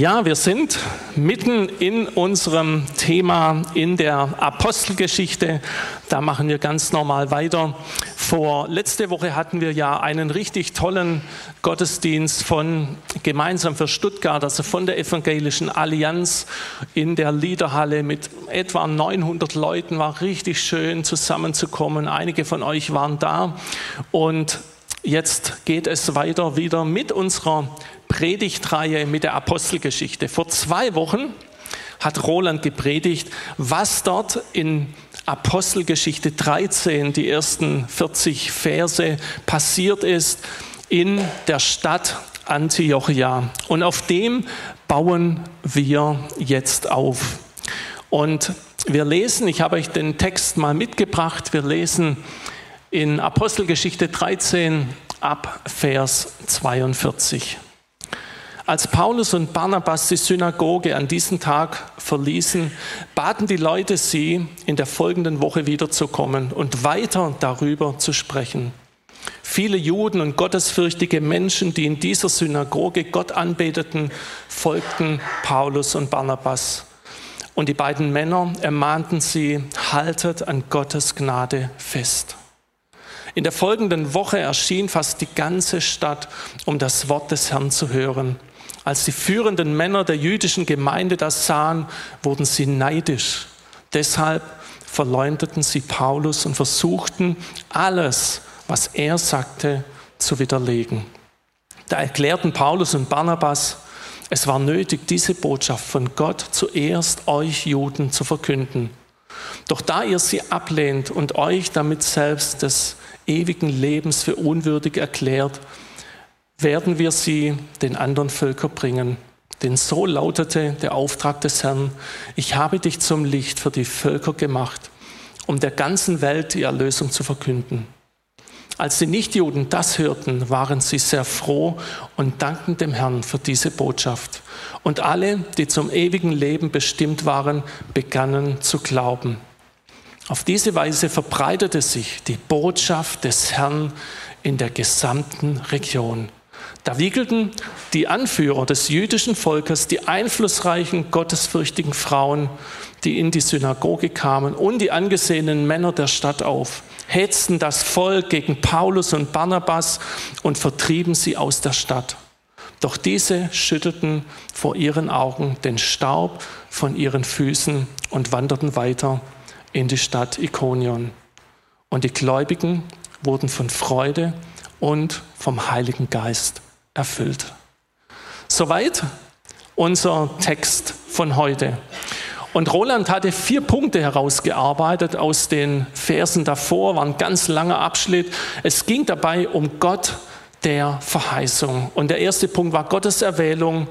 Ja, wir sind mitten in unserem Thema in der Apostelgeschichte. Da machen wir ganz normal weiter. Vor letzte Woche hatten wir ja einen richtig tollen Gottesdienst von Gemeinsam für Stuttgart, also von der Evangelischen Allianz in der Liederhalle mit etwa 900 Leuten. War richtig schön zusammenzukommen. Einige von euch waren da und Jetzt geht es weiter wieder mit unserer Predigtreihe mit der Apostelgeschichte. Vor zwei Wochen hat Roland gepredigt, was dort in Apostelgeschichte 13, die ersten 40 Verse, passiert ist in der Stadt Antiochia. Und auf dem bauen wir jetzt auf. Und wir lesen, ich habe euch den Text mal mitgebracht, wir lesen in Apostelgeschichte 13 ab Vers 42. Als Paulus und Barnabas die Synagoge an diesem Tag verließen, baten die Leute sie, in der folgenden Woche wiederzukommen und weiter darüber zu sprechen. Viele Juden und gottesfürchtige Menschen, die in dieser Synagoge Gott anbeteten, folgten Paulus und Barnabas. Und die beiden Männer ermahnten sie, haltet an Gottes Gnade fest. In der folgenden Woche erschien fast die ganze Stadt, um das Wort des Herrn zu hören. Als die führenden Männer der jüdischen Gemeinde das sahen, wurden sie neidisch. Deshalb verleumdeten sie Paulus und versuchten, alles, was er sagte, zu widerlegen. Da erklärten Paulus und Barnabas, es war nötig, diese Botschaft von Gott zuerst euch Juden zu verkünden. Doch da ihr sie ablehnt und euch damit selbst des ewigen Lebens für unwürdig erklärt, werden wir sie den anderen Völkern bringen. Denn so lautete der Auftrag des Herrn, ich habe dich zum Licht für die Völker gemacht, um der ganzen Welt die Erlösung zu verkünden. Als die Nichtjuden das hörten, waren sie sehr froh und dankten dem Herrn für diese Botschaft. Und alle, die zum ewigen Leben bestimmt waren, begannen zu glauben. Auf diese Weise verbreitete sich die Botschaft des Herrn in der gesamten Region. Da wiegelten die Anführer des jüdischen Volkes, die einflussreichen, gottesfürchtigen Frauen, die in die Synagoge kamen, und die angesehenen Männer der Stadt auf, hetzten das Volk gegen Paulus und Barnabas und vertrieben sie aus der Stadt. Doch diese schüttelten vor ihren Augen den Staub von ihren Füßen und wanderten weiter in die Stadt Ikonion. Und die Gläubigen wurden von Freude und vom Heiligen Geist erfüllt. Soweit unser Text von heute. Und Roland hatte vier Punkte herausgearbeitet aus den Versen davor, war ein ganz langer Abschnitt. Es ging dabei um Gott der Verheißung. Und der erste Punkt war Gottes Erwählung,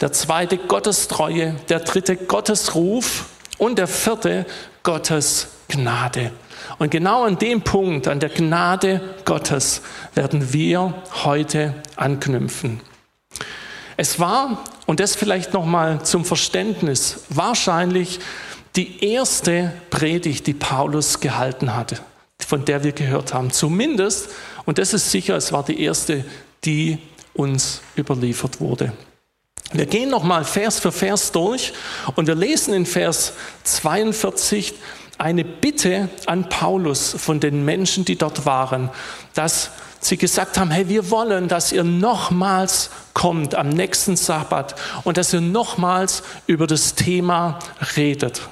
der zweite Gottes Treue, der dritte Gottes Ruf und der vierte Gottes Gnade. Und genau an dem Punkt, an der Gnade Gottes, werden wir heute anknüpfen. Es war, und das vielleicht nochmal zum Verständnis, wahrscheinlich die erste Predigt, die Paulus gehalten hatte, von der wir gehört haben. Zumindest, und das ist sicher, es war die erste, die uns überliefert wurde. Wir gehen nochmal Vers für Vers durch und wir lesen in Vers 42 eine Bitte an Paulus von den Menschen, die dort waren, dass sie gesagt haben, hey, wir wollen, dass ihr nochmals kommt am nächsten Sabbat und dass ihr nochmals über das Thema redet.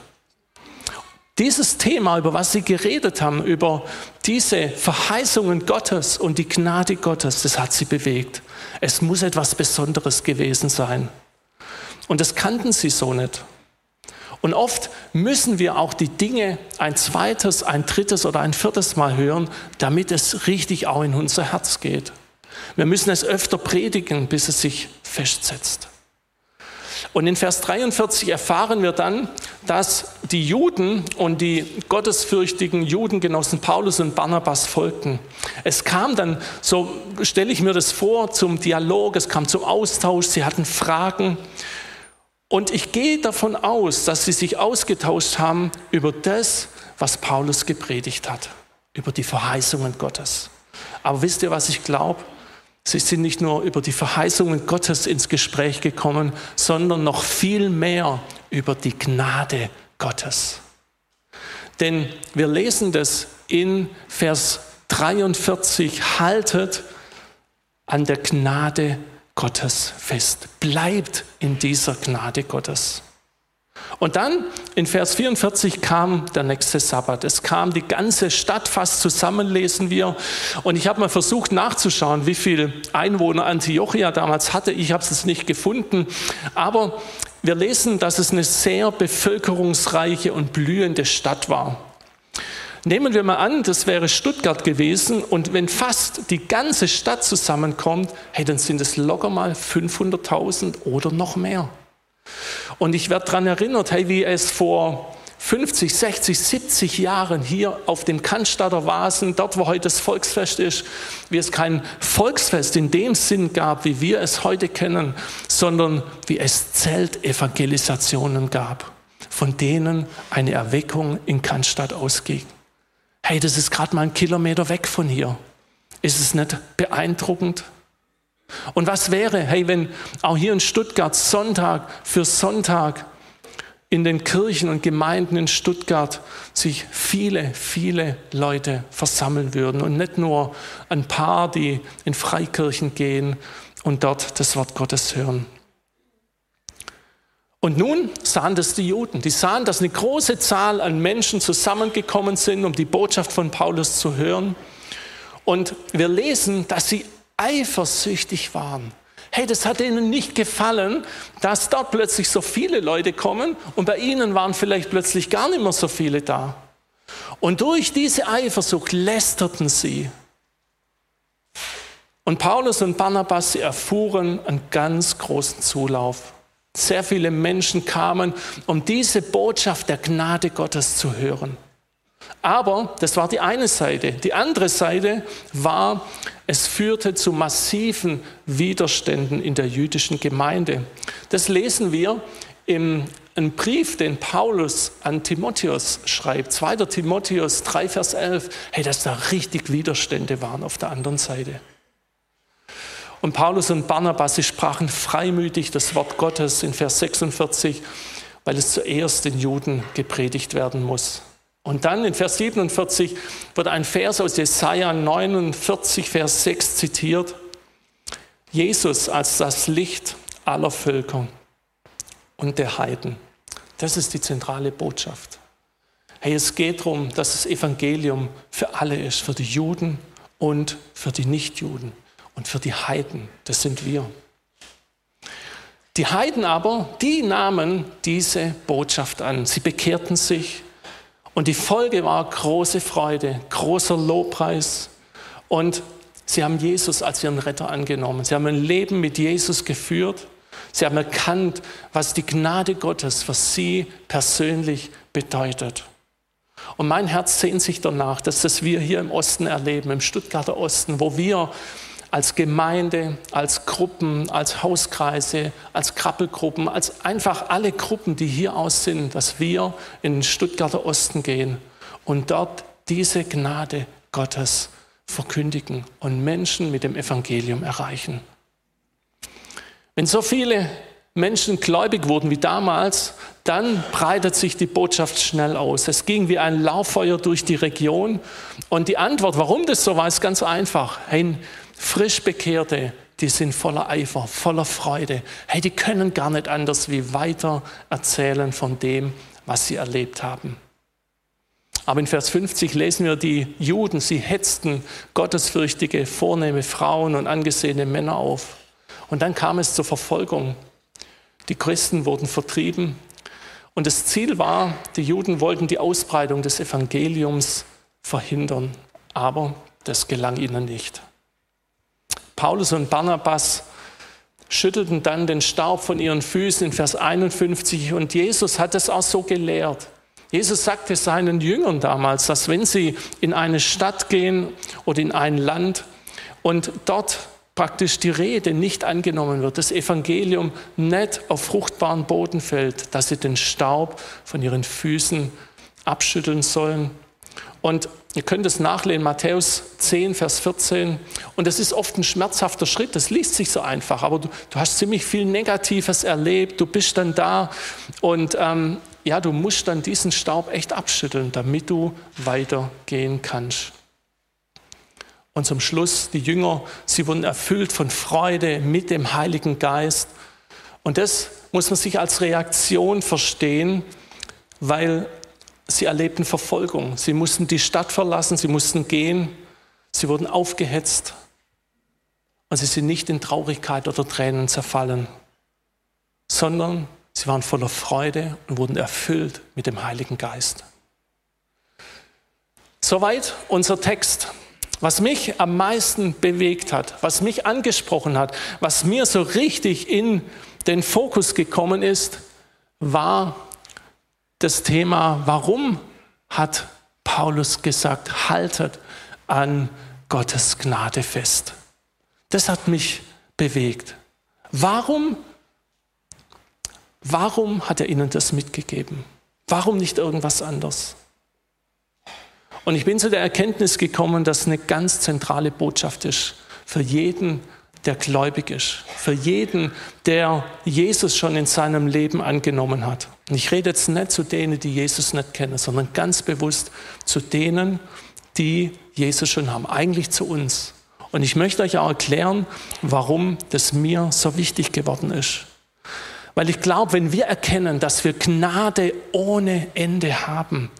Dieses Thema, über was sie geredet haben, über diese Verheißungen Gottes und die Gnade Gottes, das hat sie bewegt. Es muss etwas Besonderes gewesen sein. Und das kannten sie so nicht. Und oft müssen wir auch die Dinge ein zweites, ein drittes oder ein viertes Mal hören, damit es richtig auch in unser Herz geht. Wir müssen es öfter predigen, bis es sich festsetzt. Und in Vers 43 erfahren wir dann, dass die Juden und die gottesfürchtigen Judengenossen Paulus und Barnabas folgten. Es kam dann, so stelle ich mir das vor, zum Dialog, es kam zum Austausch, sie hatten Fragen. Und ich gehe davon aus, dass sie sich ausgetauscht haben über das, was Paulus gepredigt hat, über die Verheißungen Gottes. Aber wisst ihr, was ich glaube? Sie sind nicht nur über die Verheißungen Gottes ins Gespräch gekommen, sondern noch viel mehr über die Gnade Gottes. Denn wir lesen das in Vers 43, haltet an der Gnade Gottes fest. Bleibt in dieser Gnade Gottes. Und dann in Vers 44 kam der nächste Sabbat. Es kam die ganze Stadt fast zusammen, lesen wir. Und ich habe mal versucht nachzuschauen, wie viele Einwohner Antiochia damals hatte. Ich habe es nicht gefunden. Aber wir lesen, dass es eine sehr bevölkerungsreiche und blühende Stadt war. Nehmen wir mal an, das wäre Stuttgart gewesen und wenn fast die ganze Stadt zusammenkommt, hey, dann sind es locker mal 500.000 oder noch mehr. Und ich werde daran erinnert, hey, wie es vor 50, 60, 70 Jahren hier auf dem Cannstatter Vasen, dort wo heute das Volksfest ist, wie es kein Volksfest in dem Sinn gab, wie wir es heute kennen, sondern wie es Zeltevangelisationen gab, von denen eine Erweckung in Cannstatt ausging. Hey, das ist gerade mal ein Kilometer weg von hier. Ist es nicht beeindruckend? Und was wäre, hey, wenn auch hier in Stuttgart Sonntag für Sonntag in den Kirchen und Gemeinden in Stuttgart sich viele, viele Leute versammeln würden und nicht nur ein paar, die in Freikirchen gehen und dort das Wort Gottes hören. Und nun sahen das die Juden. Die sahen, dass eine große Zahl an Menschen zusammengekommen sind, um die Botschaft von Paulus zu hören. Und wir lesen, dass sie eifersüchtig waren. Hey, das hat ihnen nicht gefallen, dass dort plötzlich so viele Leute kommen und bei ihnen waren vielleicht plötzlich gar nicht mehr so viele da. Und durch diese Eifersucht lästerten sie. Und Paulus und Barnabas, sie erfuhren einen ganz großen Zulauf. Sehr viele Menschen kamen, um diese Botschaft der Gnade Gottes zu hören. Aber das war die eine Seite. Die andere Seite war, es führte zu massiven Widerständen in der jüdischen Gemeinde. Das lesen wir im einem Brief, den Paulus an Timotheus schreibt, 2. Timotheus 3, Vers 11, hey, dass da richtig Widerstände waren auf der anderen Seite. Und Paulus und Barnabas, sie sprachen freimütig das Wort Gottes in Vers 46, weil es zuerst den Juden gepredigt werden muss. Und dann in Vers 47 wird ein Vers aus Jesaja 49, Vers 6 zitiert. Jesus als das Licht aller Völker und der Heiden. Das ist die zentrale Botschaft. Hey, es geht darum, dass das Evangelium für alle ist, für die Juden und für die Nichtjuden und für die Heiden. Das sind wir. Die Heiden aber, die nahmen diese Botschaft an. Sie bekehrten sich, und die Folge war große Freude, großer Lobpreis. Und sie haben Jesus als ihren Retter angenommen. Sie haben ein Leben mit Jesus geführt. Sie haben erkannt, was die Gnade Gottes für sie persönlich bedeutet. Und mein Herz sehnt sich danach, dass das wir hier im Osten erleben, im Stuttgarter Osten, wo wir als Gemeinde, als Gruppen, als Hauskreise, als Krabbelgruppen, als einfach alle Gruppen, die hier aus sind, dass wir in den Stuttgarter Osten gehen und dort diese Gnade Gottes verkündigen und Menschen mit dem Evangelium erreichen. Wenn so viele Menschen gläubig wurden wie damals, dann breitet sich die Botschaft schnell aus. Es ging wie ein Lauffeuer durch die Region. Und die Antwort, warum das so war, ist ganz einfach. Hey, frisch Bekehrte, die sind voller Eifer, voller Freude. Hey, die können gar nicht anders wie weiter erzählen von dem, was sie erlebt haben. Aber in Vers 50 lesen wir, die Juden, sie hetzten gottesfürchtige, vornehme Frauen und angesehene Männer auf. Und dann kam es zur Verfolgung. Die Christen wurden vertrieben. Und das Ziel war, die Juden wollten die Ausbreitung des Evangeliums verhindern. Aber das gelang ihnen nicht. Paulus und Barnabas schüttelten dann den Staub von ihren Füßen in Vers 51 und Jesus hat es auch so gelehrt. Jesus sagte seinen Jüngern damals, dass wenn sie in eine Stadt gehen oder in ein Land und dort praktisch die Rede nicht angenommen wird, das Evangelium nicht auf fruchtbaren Boden fällt, dass sie den Staub von ihren Füßen abschütteln sollen Und ihr könnt es nachlesen, Matthäus 10, Vers 14. Und das ist oft ein schmerzhafter Schritt, das liest sich so einfach, aber du, du hast ziemlich viel Negatives erlebt, du bist dann da und ähm, ja, du musst dann diesen Staub echt abschütteln, damit du weitergehen kannst. Und zum Schluss, die Jünger, sie wurden erfüllt von Freude mit dem Heiligen Geist. Und das muss man sich als Reaktion verstehen, weil sie erlebten Verfolgung. Sie mussten die Stadt verlassen, sie mussten gehen, sie wurden aufgehetzt und sie sind nicht in Traurigkeit oder Tränen zerfallen, sondern sie waren voller Freude und wurden erfüllt mit dem Heiligen Geist. Soweit unser Text. Was mich am meisten bewegt hat, was mich angesprochen hat, was mir so richtig in den Fokus gekommen ist, war das Thema, warum hat Paulus gesagt, haltet an Gottes Gnade fest. Das hat mich bewegt. Warum, warum hat er ihnen das mitgegeben? Warum nicht irgendwas anderes? Und ich bin zu der Erkenntnis gekommen, dass eine ganz zentrale Botschaft ist für jeden der gläubig ist, für jeden, der Jesus schon in seinem Leben angenommen hat. Und ich rede jetzt nicht zu denen, die Jesus nicht kennen, sondern ganz bewusst zu denen, die Jesus schon haben, eigentlich zu uns. Und ich möchte euch auch erklären, warum das mir so wichtig geworden ist. Weil ich glaube, wenn wir erkennen, dass wir Gnade ohne Ende haben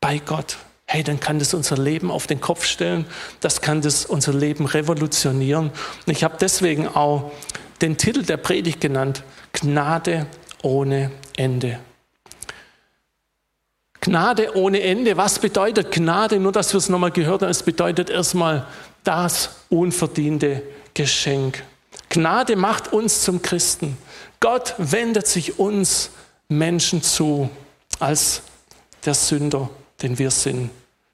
bei Gott, hey, dann kann das unser Leben auf den Kopf stellen, das kann das unser Leben revolutionieren. Und ich habe deswegen auch den Titel der Predigt genannt, Gnade ohne Ende. Gnade ohne Ende, was bedeutet Gnade? Nur, dass wir es nochmal gehört haben, es bedeutet erstmal das unverdiente Geschenk. Gnade macht uns zum Christen. Gott wendet sich uns Menschen zu als der Sünder den wir sind,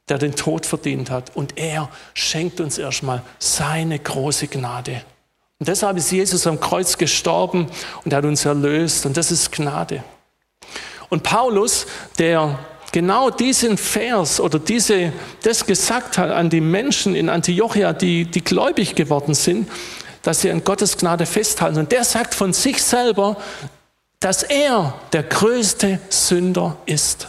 der den Tod verdient hat. Und er schenkt uns erstmal seine große Gnade. Und deshalb ist Jesus am Kreuz gestorben und er hat uns erlöst. Und das ist Gnade. Und Paulus, der genau diesen Vers oder diese, das gesagt hat an die Menschen in Antiochia, die, die gläubig geworden sind, dass sie an Gottes Gnade festhalten. Und der sagt von sich selber, dass er der größte Sünder ist.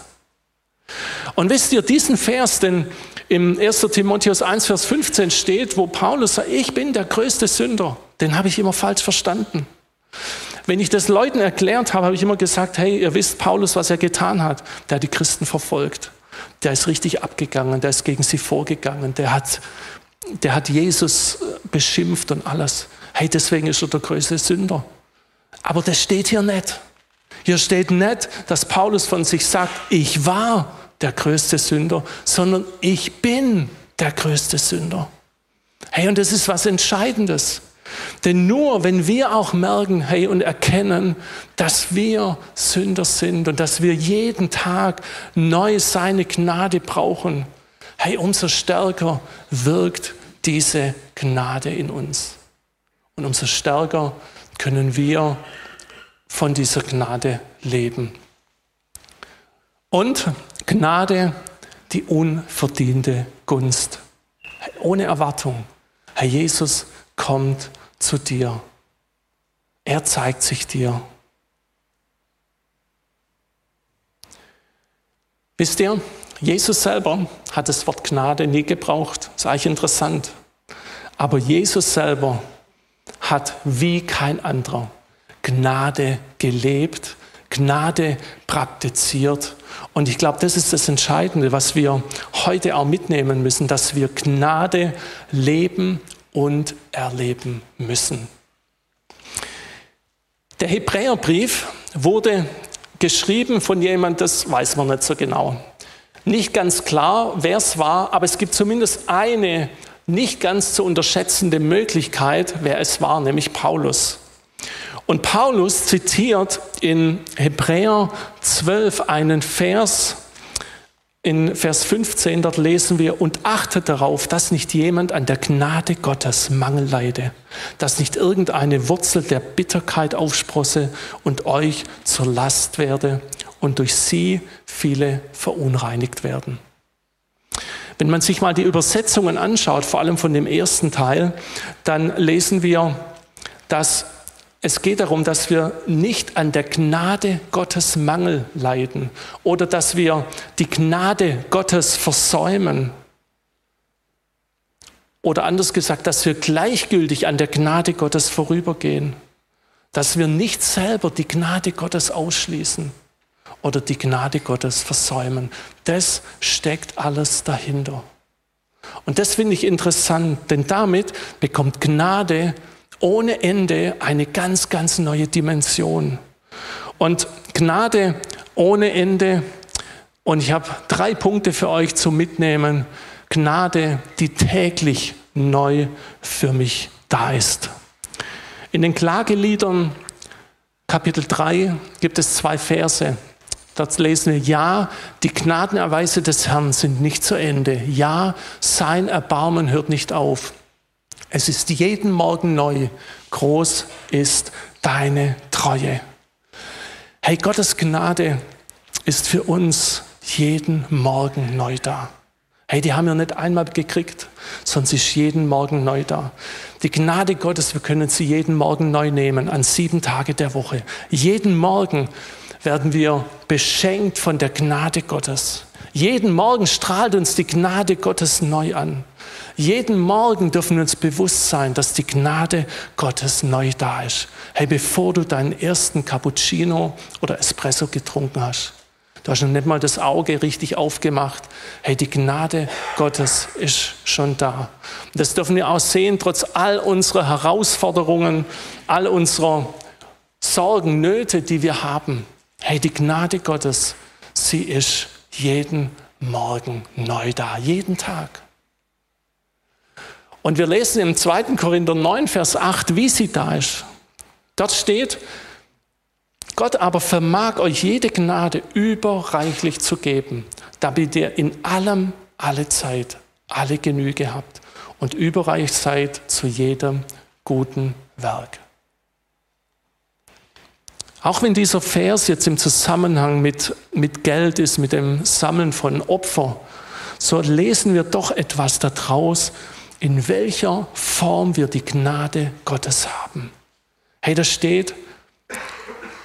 Und wisst ihr, diesen Vers, denn im 1. Timotheus 1, Vers 15 steht, wo Paulus sagt, ich bin der größte Sünder, den habe ich immer falsch verstanden. Wenn ich das Leuten erklärt habe, habe ich immer gesagt, hey, ihr wisst Paulus, was er getan hat. Der hat die Christen verfolgt. Der ist richtig abgegangen, der ist gegen sie vorgegangen, der hat, der hat Jesus äh, beschimpft und alles. Hey, deswegen ist er der größte Sünder. Aber das steht hier nicht. Hier steht nicht, dass Paulus von sich sagt, ich war der größte Sünder, sondern ich bin der größte Sünder. Hey, und das ist was Entscheidendes. Denn nur wenn wir auch merken, hey, und erkennen, dass wir Sünder sind und dass wir jeden Tag neu seine Gnade brauchen, hey, umso stärker wirkt diese Gnade in uns. Und umso stärker können wir von dieser Gnade leben. Und Gnade, die unverdiente Gunst. Ohne Erwartung. Herr Jesus kommt zu dir. Er zeigt sich dir. Wisst ihr, Jesus selber hat das Wort Gnade nie gebraucht. Das ist eigentlich interessant. Aber Jesus selber hat wie kein anderer Gnade gelebt, Gnade praktiziert. Und ich glaube, das ist das Entscheidende, was wir heute auch mitnehmen müssen, dass wir Gnade leben und erleben müssen. Der Hebräerbrief wurde geschrieben von jemand, das weiß man nicht so genau. Nicht ganz klar, wer es war, aber es gibt zumindest eine nicht ganz zu unterschätzende Möglichkeit, wer es war, nämlich Paulus. Und Paulus zitiert in Hebräer 12 einen Vers, in Vers 15, dort lesen wir, und achtet darauf, dass nicht jemand an der Gnade Gottes Mangel leide, dass nicht irgendeine Wurzel der Bitterkeit aufsprosse und euch zur Last werde und durch sie viele verunreinigt werden. Wenn man sich mal die Übersetzungen anschaut, vor allem von dem ersten Teil, dann lesen wir, dass es geht darum, dass wir nicht an der Gnade Gottes Mangel leiden oder dass wir die Gnade Gottes versäumen. Oder anders gesagt, dass wir gleichgültig an der Gnade Gottes vorübergehen. Dass wir nicht selber die Gnade Gottes ausschließen oder die Gnade Gottes versäumen. Das steckt alles dahinter. Und das finde ich interessant, denn damit bekommt Gnade ohne Ende eine ganz, ganz neue Dimension. Und Gnade ohne Ende, und ich habe drei Punkte für euch zum Mitnehmen. Gnade, die täglich neu für mich da ist. In den Klageliedern Kapitel 3 gibt es zwei Verse. Dort lesen wir, ja, die Gnadenerweise des Herrn sind nicht zu Ende. Ja, sein Erbarmen hört nicht auf. Es ist jeden Morgen neu. Groß ist deine Treue. Hey, Gottes Gnade ist für uns jeden Morgen neu da. Hey, die haben wir nicht einmal gekriegt, sondern sie ist jeden Morgen neu da. Die Gnade Gottes, wir können sie jeden Morgen neu nehmen, an sieben Tage der Woche. Jeden Morgen werden wir beschenkt von der Gnade Gottes. Jeden Morgen strahlt uns die Gnade Gottes neu an. Jeden Morgen dürfen wir uns bewusst sein, dass die Gnade Gottes neu da ist. Hey, bevor du deinen ersten Cappuccino oder Espresso getrunken hast, du hast noch nicht mal das Auge richtig aufgemacht. Hey, die Gnade Gottes ist schon da. Das dürfen wir auch sehen, trotz all unserer Herausforderungen, all unserer Sorgen, Nöte, die wir haben. Hey, die Gnade Gottes, sie ist jeden Morgen neu da, jeden Tag. Und wir lesen im 2. Korinther 9, Vers 8, wie sie da ist. Dort steht, Gott aber vermag euch jede Gnade überreichlich zu geben, damit ihr in allem, alle Zeit, alle Genüge habt und überreich seid zu jedem guten Werk. Auch wenn dieser Vers jetzt im Zusammenhang mit, mit Geld ist, mit dem Sammeln von Opfer, so lesen wir doch etwas daraus, in welcher Form wir die Gnade Gottes haben. Hey, da steht,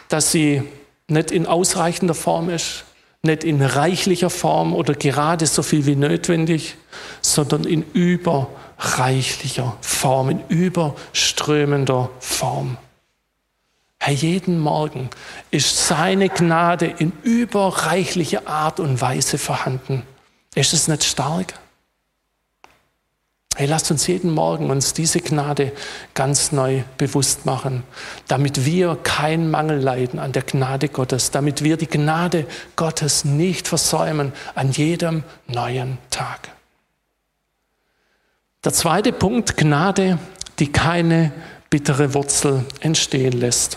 dass sie nicht in ausreichender Form ist, nicht in reichlicher Form oder gerade so viel wie notwendig, sondern in überreichlicher Form, in überströmender Form. Herr, jeden Morgen ist seine Gnade in überreichlicher Art und Weise vorhanden. Ist es nicht stark? Hey, lasst uns jeden Morgen uns diese Gnade ganz neu bewusst machen, damit wir keinen Mangel leiden an der Gnade Gottes, damit wir die Gnade Gottes nicht versäumen an jedem neuen Tag. Der zweite Punkt, Gnade, die keine bittere Wurzel entstehen lässt.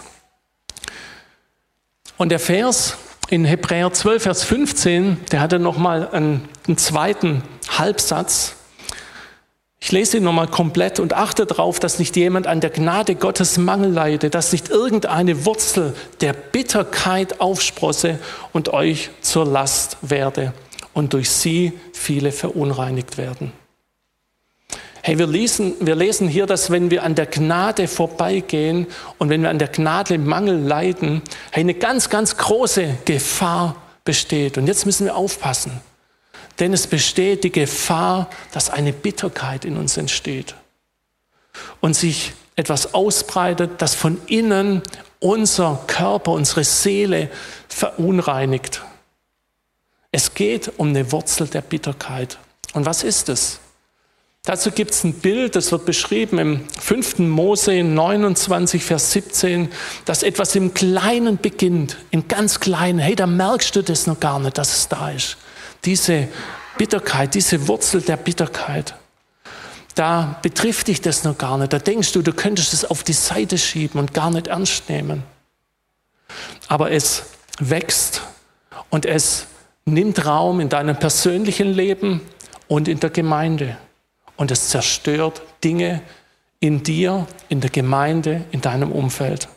Und der Vers in Hebräer 12, Vers 15, der hatte nochmal einen, einen zweiten Halbsatz. Ich lese ihn nochmal komplett und achte darauf, dass nicht jemand an der Gnade Gottes Mangel leide, dass nicht irgendeine Wurzel der Bitterkeit aufsprosse und euch zur Last werde und durch sie viele verunreinigt werden. Hey, wir lesen, wir lesen hier, dass wenn wir an der Gnade vorbeigehen und wenn wir an der Gnade Mangel leiden, hey, eine ganz, ganz große Gefahr besteht. Und jetzt müssen wir aufpassen. Denn es besteht die Gefahr, dass eine Bitterkeit in uns entsteht und sich etwas ausbreitet, das von innen unser Körper, unsere Seele verunreinigt. Es geht um eine Wurzel der Bitterkeit. Und was ist es? Dazu gibt es ein Bild, das wird beschrieben im 5. Mose 29, Vers 17, dass etwas im Kleinen beginnt, im ganz Kleinen. Hey, da merkst du das noch gar nicht, dass es da ist. Diese Bitterkeit, diese Wurzel der Bitterkeit. Da betrifft dich das noch gar nicht. Da denkst du, du könntest es auf die Seite schieben und gar nicht ernst nehmen. Aber es wächst und es nimmt Raum in deinem persönlichen Leben und in der Gemeinde und es zerstört Dinge in dir, in der Gemeinde, in deinem Umfeld.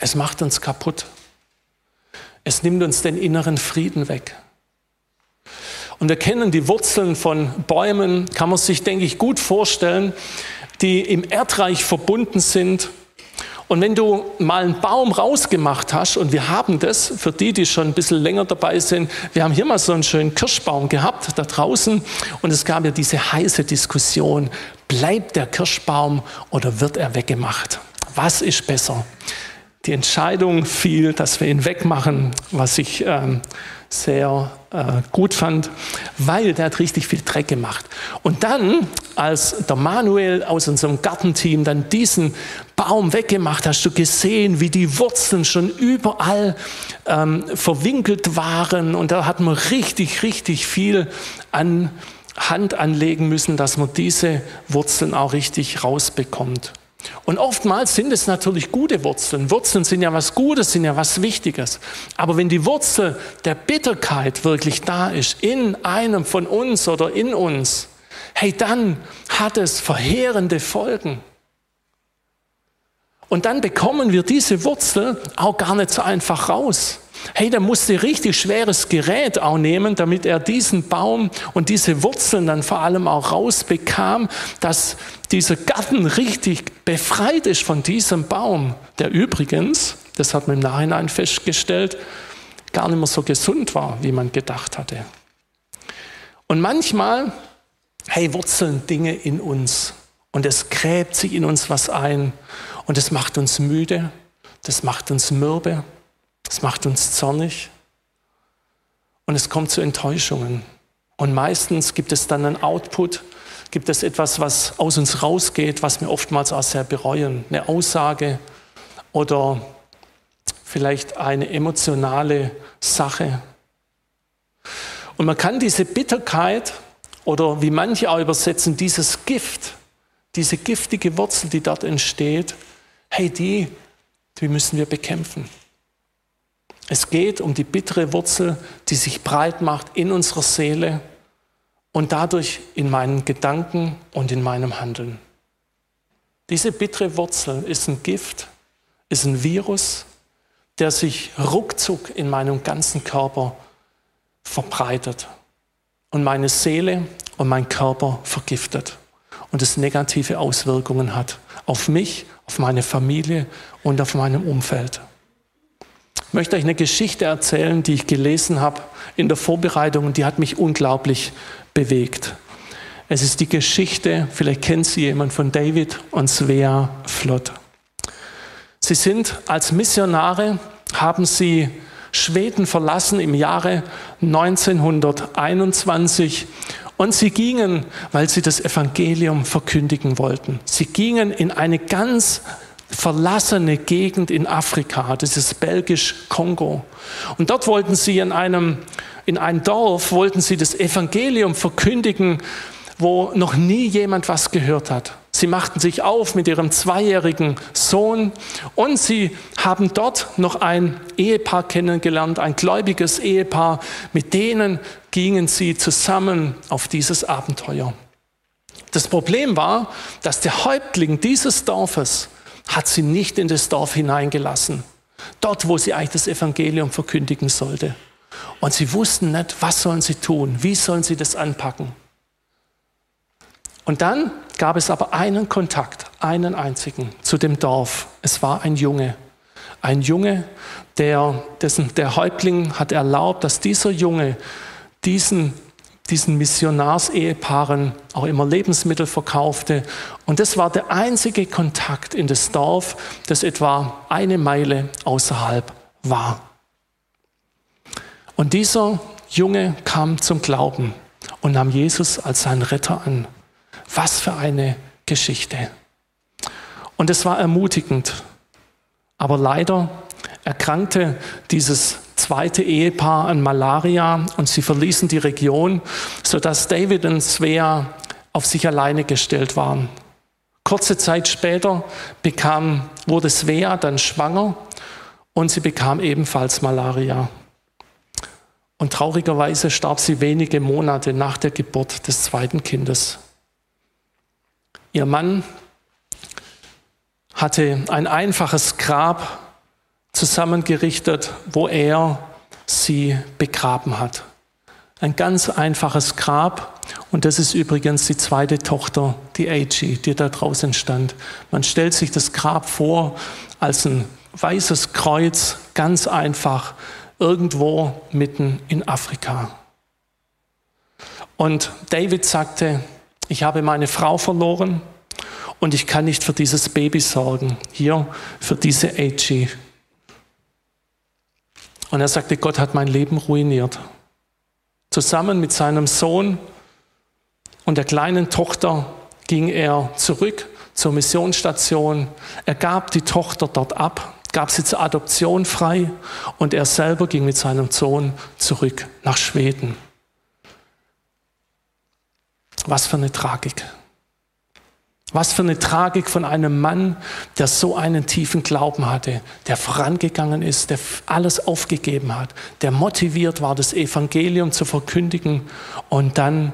Es macht uns kaputt. Es nimmt uns den inneren Frieden weg. Und wir kennen die Wurzeln von Bäumen, kann man sich, denke ich, gut vorstellen, die im Erdreich verbunden sind. Und wenn du mal einen Baum rausgemacht hast, und wir haben das, für die, die schon ein bisschen länger dabei sind, wir haben hier mal so einen schönen Kirschbaum gehabt, da draußen, und es gab ja diese heiße Diskussion, bleibt der Kirschbaum oder wird er weggemacht? Was ist besser? Die Entscheidung fiel, dass wir ihn wegmachen, was ich ähm, sehr äh, gut fand, weil der hat richtig viel Dreck gemacht. Und dann, als der Manuel aus unserem Gartenteam dann diesen Baum weggemacht, hast du gesehen, wie die Wurzeln schon überall ähm, verwinkelt waren. Und da hat man richtig, richtig viel an Hand anlegen müssen, dass man diese Wurzeln auch richtig rausbekommt. Und oftmals sind es natürlich gute Wurzeln. Wurzeln sind ja was Gutes, sind ja was Wichtiges. Aber wenn die Wurzel der Bitterkeit wirklich da ist, in einem von uns oder in uns, hey, dann hat es verheerende Folgen. Und dann bekommen wir diese Wurzel auch gar nicht so einfach raus. Hey, der musste richtig schweres Gerät auch nehmen, damit er diesen Baum und diese Wurzeln dann vor allem auch rausbekam, dass dieser Garten richtig befreit ist von diesem Baum, der übrigens, das hat man im Nachhinein festgestellt, gar nicht mehr so gesund war, wie man gedacht hatte. Und manchmal, hey, wurzeln Dinge in uns und es gräbt sich in uns was ein und es macht uns müde, das macht uns mürbe, es macht uns zornig und es kommt zu Enttäuschungen. Und meistens gibt es dann einen Output, gibt es etwas, was aus uns rausgeht, was wir oftmals auch sehr bereuen. Eine Aussage oder vielleicht eine emotionale Sache. Und man kann diese Bitterkeit oder wie manche auch übersetzen, dieses Gift, diese giftige Wurzel, die dort entsteht, hey, die, die müssen wir bekämpfen. Es geht um die bittere Wurzel, die sich breit macht in unserer Seele und dadurch in meinen Gedanken und in meinem Handeln. Diese bittere Wurzel ist ein Gift, ist ein Virus, der sich ruckzuck in meinem ganzen Körper verbreitet und meine Seele und mein Körper vergiftet und es negative Auswirkungen hat auf mich, auf meine Familie und auf meinem Umfeld. Ich möchte euch eine Geschichte erzählen, die ich gelesen habe in der Vorbereitung und die hat mich unglaublich bewegt. Es ist die Geschichte, vielleicht kennt sie jemand von David und Svea Flott. Sie sind als Missionare, haben sie Schweden verlassen im Jahre 1921 und sie gingen, weil sie das Evangelium verkündigen wollten. Sie gingen in eine ganz verlassene Gegend in Afrika, das ist belgisch-Kongo. Und dort wollten sie in einem, in ein Dorf, wollten sie das Evangelium verkündigen, wo noch nie jemand was gehört hat. Sie machten sich auf mit ihrem zweijährigen Sohn und sie haben dort noch ein Ehepaar kennengelernt, ein gläubiges Ehepaar. Mit denen gingen sie zusammen auf dieses Abenteuer. Das Problem war, dass der Häuptling dieses Dorfes hat sie nicht in das Dorf hineingelassen. Dort, wo sie eigentlich das Evangelium verkündigen sollte. Und sie wussten nicht, was sollen sie tun, wie sollen sie das anpacken. Und dann gab es aber einen Kontakt, einen einzigen zu dem Dorf. Es war ein Junge. Ein Junge, der, dessen, der Häuptling hat erlaubt, dass dieser Junge diesen diesen Missionarsehepaaren auch immer Lebensmittel verkaufte. Und das war der einzige Kontakt in das Dorf, das etwa eine Meile außerhalb war. Und dieser Junge kam zum Glauben und nahm Jesus als seinen Retter an. Was für eine Geschichte. Und es war ermutigend. Aber leider erkrankte dieses zweite Ehepaar an Malaria und sie verließen die Region, sodass David und Svea auf sich alleine gestellt waren. Kurze Zeit später bekam, wurde Svea dann schwanger und sie bekam ebenfalls Malaria. Und traurigerweise starb sie wenige Monate nach der Geburt des zweiten Kindes. Ihr Mann hatte ein einfaches Grab zusammengerichtet, wo er sie begraben hat. Ein ganz einfaches Grab. Und das ist übrigens die zweite Tochter, die Ag, die da draußen stand. Man stellt sich das Grab vor als ein weißes Kreuz, ganz einfach, irgendwo mitten in Afrika. Und David sagte, ich habe meine Frau verloren und ich kann nicht für dieses Baby sorgen, hier für diese AG. Und er sagte, Gott hat mein Leben ruiniert. Zusammen mit seinem Sohn und der kleinen Tochter ging er zurück zur Missionsstation. Er gab die Tochter dort ab, gab sie zur Adoption frei und er selber ging mit seinem Sohn zurück nach Schweden. Was für eine Tragik. Was für eine Tragik von einem Mann, der so einen tiefen Glauben hatte, der vorangegangen ist, der alles aufgegeben hat, der motiviert war, das Evangelium zu verkündigen und dann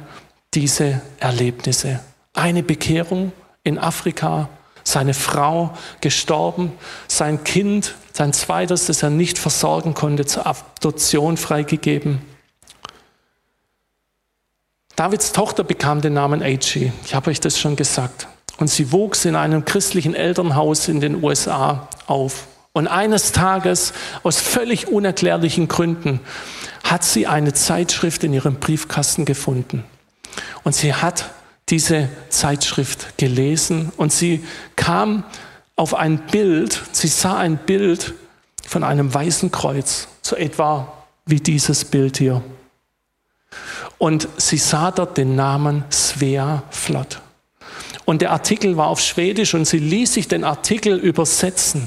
diese Erlebnisse. Eine Bekehrung in Afrika, seine Frau gestorben, sein Kind, sein zweites, das er nicht versorgen konnte, zur Adoption freigegeben. Davids Tochter bekam den Namen Aichi. Ich habe euch das schon gesagt. Und sie wuchs in einem christlichen Elternhaus in den USA auf. Und eines Tages, aus völlig unerklärlichen Gründen, hat sie eine Zeitschrift in ihrem Briefkasten gefunden. Und sie hat diese Zeitschrift gelesen und sie kam auf ein Bild, sie sah ein Bild von einem weißen Kreuz, so etwa wie dieses Bild hier. Und sie sah dort den Namen Svea Flott. Und der Artikel war auf Schwedisch und sie ließ sich den Artikel übersetzen.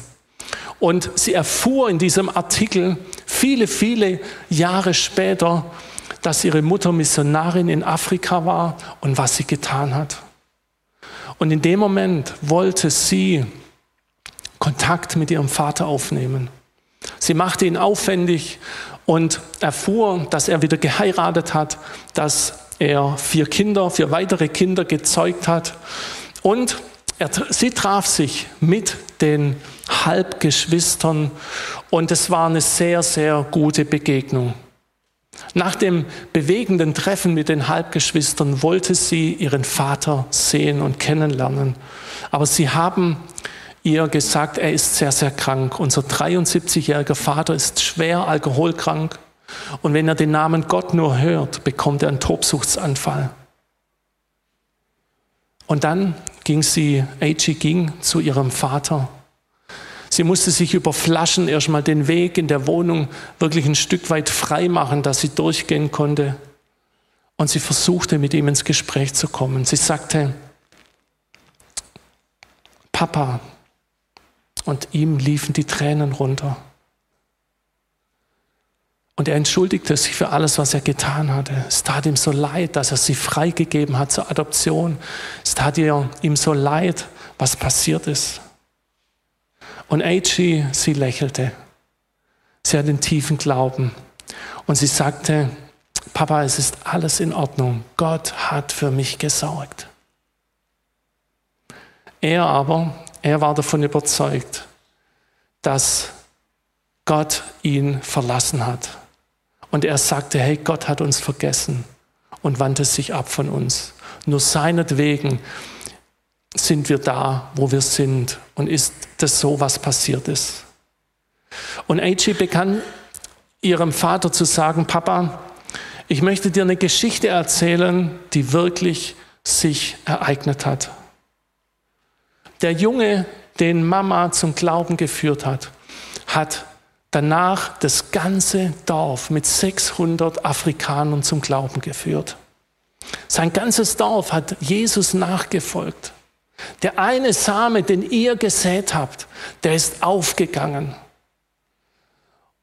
Und sie erfuhr in diesem Artikel viele, viele Jahre später, dass ihre Mutter Missionarin in Afrika war und was sie getan hat. Und in dem Moment wollte sie Kontakt mit ihrem Vater aufnehmen. Sie machte ihn aufwendig und erfuhr, dass er wieder geheiratet hat, dass er vier Kinder, vier weitere Kinder gezeugt hat. Und er, sie traf sich mit den Halbgeschwistern und es war eine sehr, sehr gute Begegnung. Nach dem bewegenden Treffen mit den Halbgeschwistern wollte sie ihren Vater sehen und kennenlernen. Aber sie haben ihr gesagt, er ist sehr, sehr krank. Unser 73-jähriger Vater ist schwer alkoholkrank. Und wenn er den Namen Gott nur hört, bekommt er einen Tobsuchtsanfall. Und dann ging sie, Aichi ging zu ihrem Vater. Sie musste sich über Flaschen erstmal den Weg in der Wohnung wirklich ein Stück weit frei machen, dass sie durchgehen konnte. Und sie versuchte mit ihm ins Gespräch zu kommen. Sie sagte, Papa, und ihm liefen die Tränen runter. Und er entschuldigte sich für alles, was er getan hatte. Es tat ihm so leid, dass er sie freigegeben hat zur Adoption. Es tat ihm so leid, was passiert ist. Und Aichi, sie lächelte. Sie hat den tiefen Glauben. Und sie sagte, Papa, es ist alles in Ordnung. Gott hat für mich gesorgt. Er aber er war davon überzeugt, dass Gott ihn verlassen hat. Und er sagte, hey, Gott hat uns vergessen und wandte sich ab von uns. Nur seinetwegen sind wir da, wo wir sind. Und ist das so, was passiert ist? Und A.G. begann ihrem Vater zu sagen, Papa, ich möchte dir eine Geschichte erzählen, die wirklich sich ereignet hat. Der Junge, den Mama zum Glauben geführt hat, hat danach das ganze Dorf mit 600 Afrikanern zum Glauben geführt. Sein ganzes Dorf hat Jesus nachgefolgt. Der eine Same, den ihr gesät habt, der ist aufgegangen.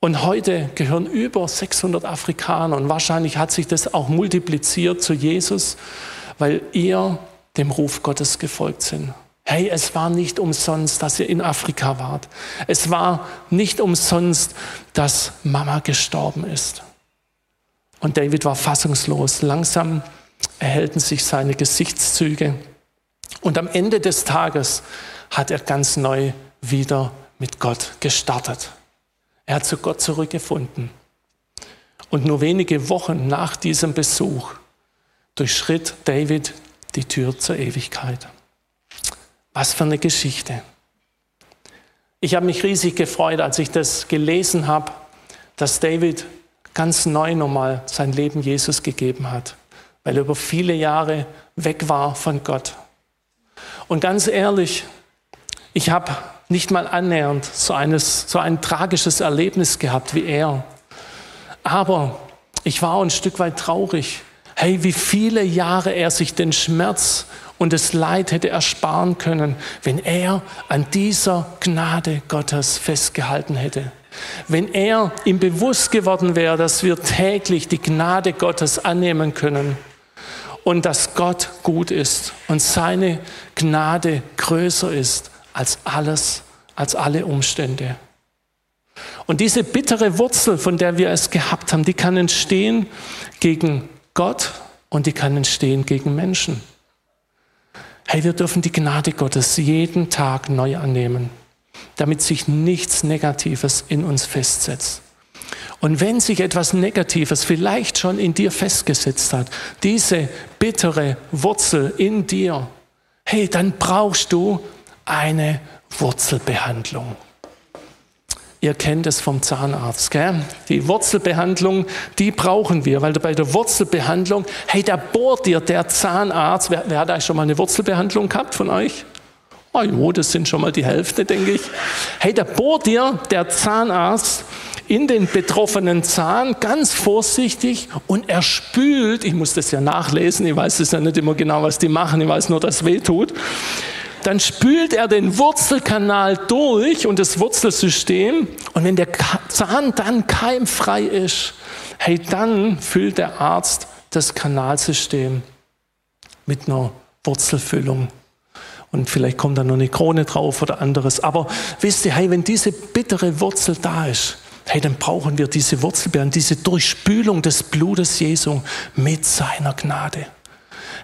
Und heute gehören über 600 Afrikaner und wahrscheinlich hat sich das auch multipliziert zu Jesus, weil ihr dem Ruf Gottes gefolgt sind. Hey, es war nicht umsonst, dass ihr in Afrika wart. Es war nicht umsonst, dass Mama gestorben ist. Und David war fassungslos. Langsam erhellten sich seine Gesichtszüge. Und am Ende des Tages hat er ganz neu wieder mit Gott gestartet. Er hat zu Gott zurückgefunden. Und nur wenige Wochen nach diesem Besuch durchschritt David die Tür zur Ewigkeit. Was für eine Geschichte. Ich habe mich riesig gefreut, als ich das gelesen habe, dass David ganz neu nochmal sein Leben Jesus gegeben hat, weil er über viele Jahre weg war von Gott. Und ganz ehrlich, ich habe nicht mal annähernd so, eines, so ein tragisches Erlebnis gehabt wie er. Aber ich war ein Stück weit traurig. Hey, wie viele Jahre er sich den Schmerz und das Leid hätte ersparen können, wenn er an dieser Gnade Gottes festgehalten hätte. Wenn er ihm bewusst geworden wäre, dass wir täglich die Gnade Gottes annehmen können und dass Gott gut ist und seine Gnade größer ist als alles, als alle Umstände. Und diese bittere Wurzel, von der wir es gehabt haben, die kann entstehen gegen Gott und die kann entstehen gegen Menschen. Hey, wir dürfen die Gnade Gottes jeden Tag neu annehmen, damit sich nichts Negatives in uns festsetzt. Und wenn sich etwas Negatives vielleicht schon in dir festgesetzt hat, diese bittere Wurzel in dir, hey, dann brauchst du eine Wurzelbehandlung. Ihr kennt es vom Zahnarzt, gell? Die Wurzelbehandlung, die brauchen wir, weil bei der Wurzelbehandlung, hey, da bohrt dir der Zahnarzt. Wer, wer hat eigentlich schon mal eine Wurzelbehandlung gehabt von euch? Oh jo, das sind schon mal die Hälfte, denke ich. Hey, da bohrt dir der Zahnarzt in den betroffenen Zahn ganz vorsichtig und er spült, ich muss das ja nachlesen, ich weiß es ja nicht immer genau, was die machen, ich weiß nur, dass es weh tut dann spült er den Wurzelkanal durch und das Wurzelsystem. Und wenn der Zahn dann keimfrei ist, hey, dann füllt der Arzt das Kanalsystem mit einer Wurzelfüllung. Und vielleicht kommt da noch eine Krone drauf oder anderes. Aber wisst ihr, hey, wenn diese bittere Wurzel da ist, hey, dann brauchen wir diese Wurzelbeeren, diese Durchspülung des Blutes Jesu mit seiner Gnade.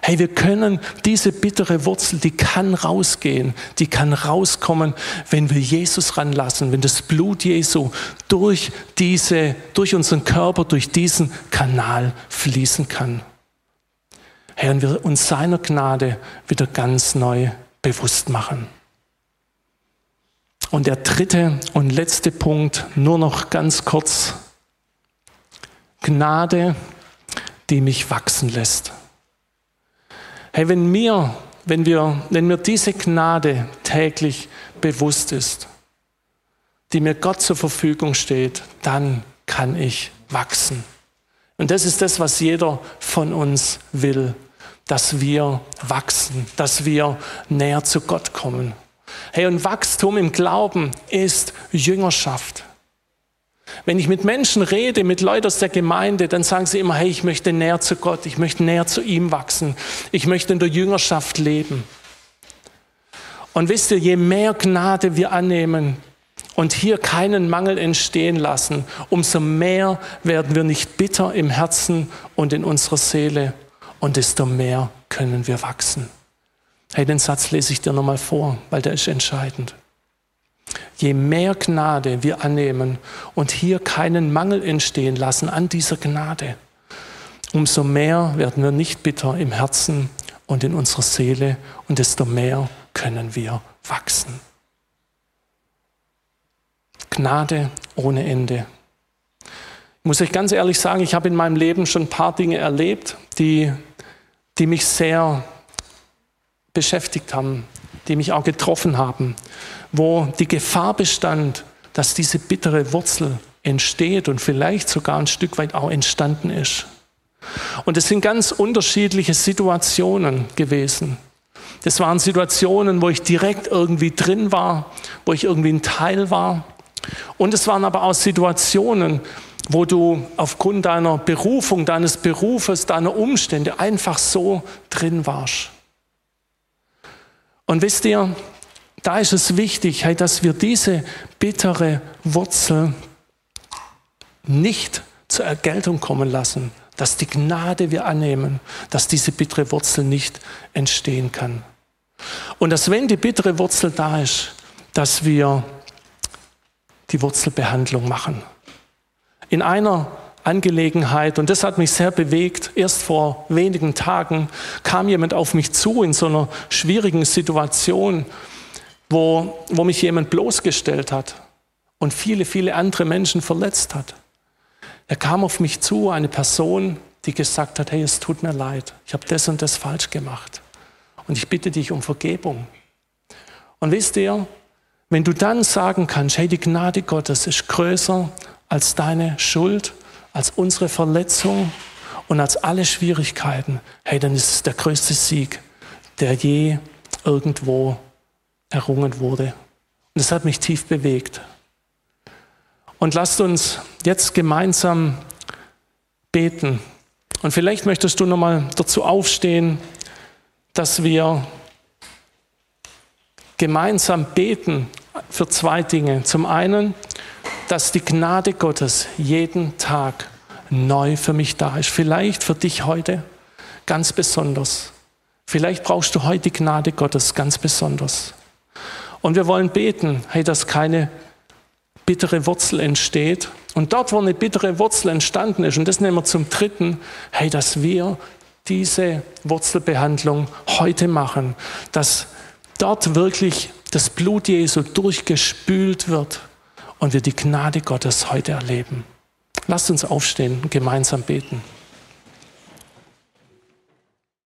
Hey, wir können diese bittere Wurzel, die kann rausgehen, die kann rauskommen, wenn wir Jesus ranlassen, wenn das Blut Jesu durch diese, durch unseren Körper, durch diesen Kanal fließen kann. Herr, und wir uns seiner Gnade wieder ganz neu bewusst machen. Und der dritte und letzte Punkt, nur noch ganz kurz. Gnade, die mich wachsen lässt. Hey, wenn mir, wenn wir, wenn mir diese Gnade täglich bewusst ist, die mir Gott zur Verfügung steht, dann kann ich wachsen. Und das ist das, was jeder von uns will, dass wir wachsen, dass wir näher zu Gott kommen. Hey, und Wachstum im Glauben ist Jüngerschaft. Wenn ich mit Menschen rede, mit Leuten aus der Gemeinde, dann sagen sie immer, hey, ich möchte näher zu Gott, ich möchte näher zu ihm wachsen, ich möchte in der Jüngerschaft leben. Und wisst ihr, je mehr Gnade wir annehmen und hier keinen Mangel entstehen lassen, umso mehr werden wir nicht bitter im Herzen und in unserer Seele und desto mehr können wir wachsen. Hey, den Satz lese ich dir nochmal vor, weil der ist entscheidend. Je mehr Gnade wir annehmen und hier keinen Mangel entstehen lassen an dieser Gnade, umso mehr werden wir nicht bitter im Herzen und in unserer Seele und desto mehr können wir wachsen. Gnade ohne Ende. Ich muss euch ganz ehrlich sagen, ich habe in meinem Leben schon ein paar Dinge erlebt, die, die mich sehr beschäftigt haben, die mich auch getroffen haben wo die Gefahr bestand, dass diese bittere Wurzel entsteht und vielleicht sogar ein Stück weit auch entstanden ist. Und es sind ganz unterschiedliche Situationen gewesen. Das waren Situationen, wo ich direkt irgendwie drin war, wo ich irgendwie ein Teil war. Und es waren aber auch Situationen, wo du aufgrund deiner Berufung, deines Berufes, deiner Umstände einfach so drin warst. Und wisst ihr, da ist es wichtig, dass wir diese bittere Wurzel nicht zur Ergeltung kommen lassen, dass die Gnade wir annehmen, dass diese bittere Wurzel nicht entstehen kann. Und dass wenn die bittere Wurzel da ist, dass wir die Wurzelbehandlung machen. In einer Angelegenheit und das hat mich sehr bewegt. Erst vor wenigen Tagen kam jemand auf mich zu in so einer schwierigen Situation, wo, wo mich jemand bloßgestellt hat und viele, viele andere Menschen verletzt hat. Er kam auf mich zu, eine Person, die gesagt hat, hey, es tut mir leid, ich habe das und das falsch gemacht und ich bitte dich um Vergebung. Und wisst ihr, wenn du dann sagen kannst, hey, die Gnade Gottes ist größer als deine Schuld, als unsere Verletzung und als alle Schwierigkeiten, hey, dann ist es der größte Sieg, der je irgendwo errungen wurde. Und das hat mich tief bewegt. Und lasst uns jetzt gemeinsam beten. Und vielleicht möchtest du nochmal dazu aufstehen, dass wir gemeinsam beten für zwei Dinge. Zum einen, dass die Gnade Gottes jeden Tag neu für mich da ist. Vielleicht für dich heute ganz besonders. Vielleicht brauchst du heute die Gnade Gottes ganz besonders. Und wir wollen beten, hey, dass keine bittere Wurzel entsteht. Und dort, wo eine bittere Wurzel entstanden ist, und das nehmen wir zum dritten, hey, dass wir diese Wurzelbehandlung heute machen, dass dort wirklich das Blut Jesu durchgespült wird und wir die Gnade Gottes heute erleben. Lasst uns aufstehen und gemeinsam beten.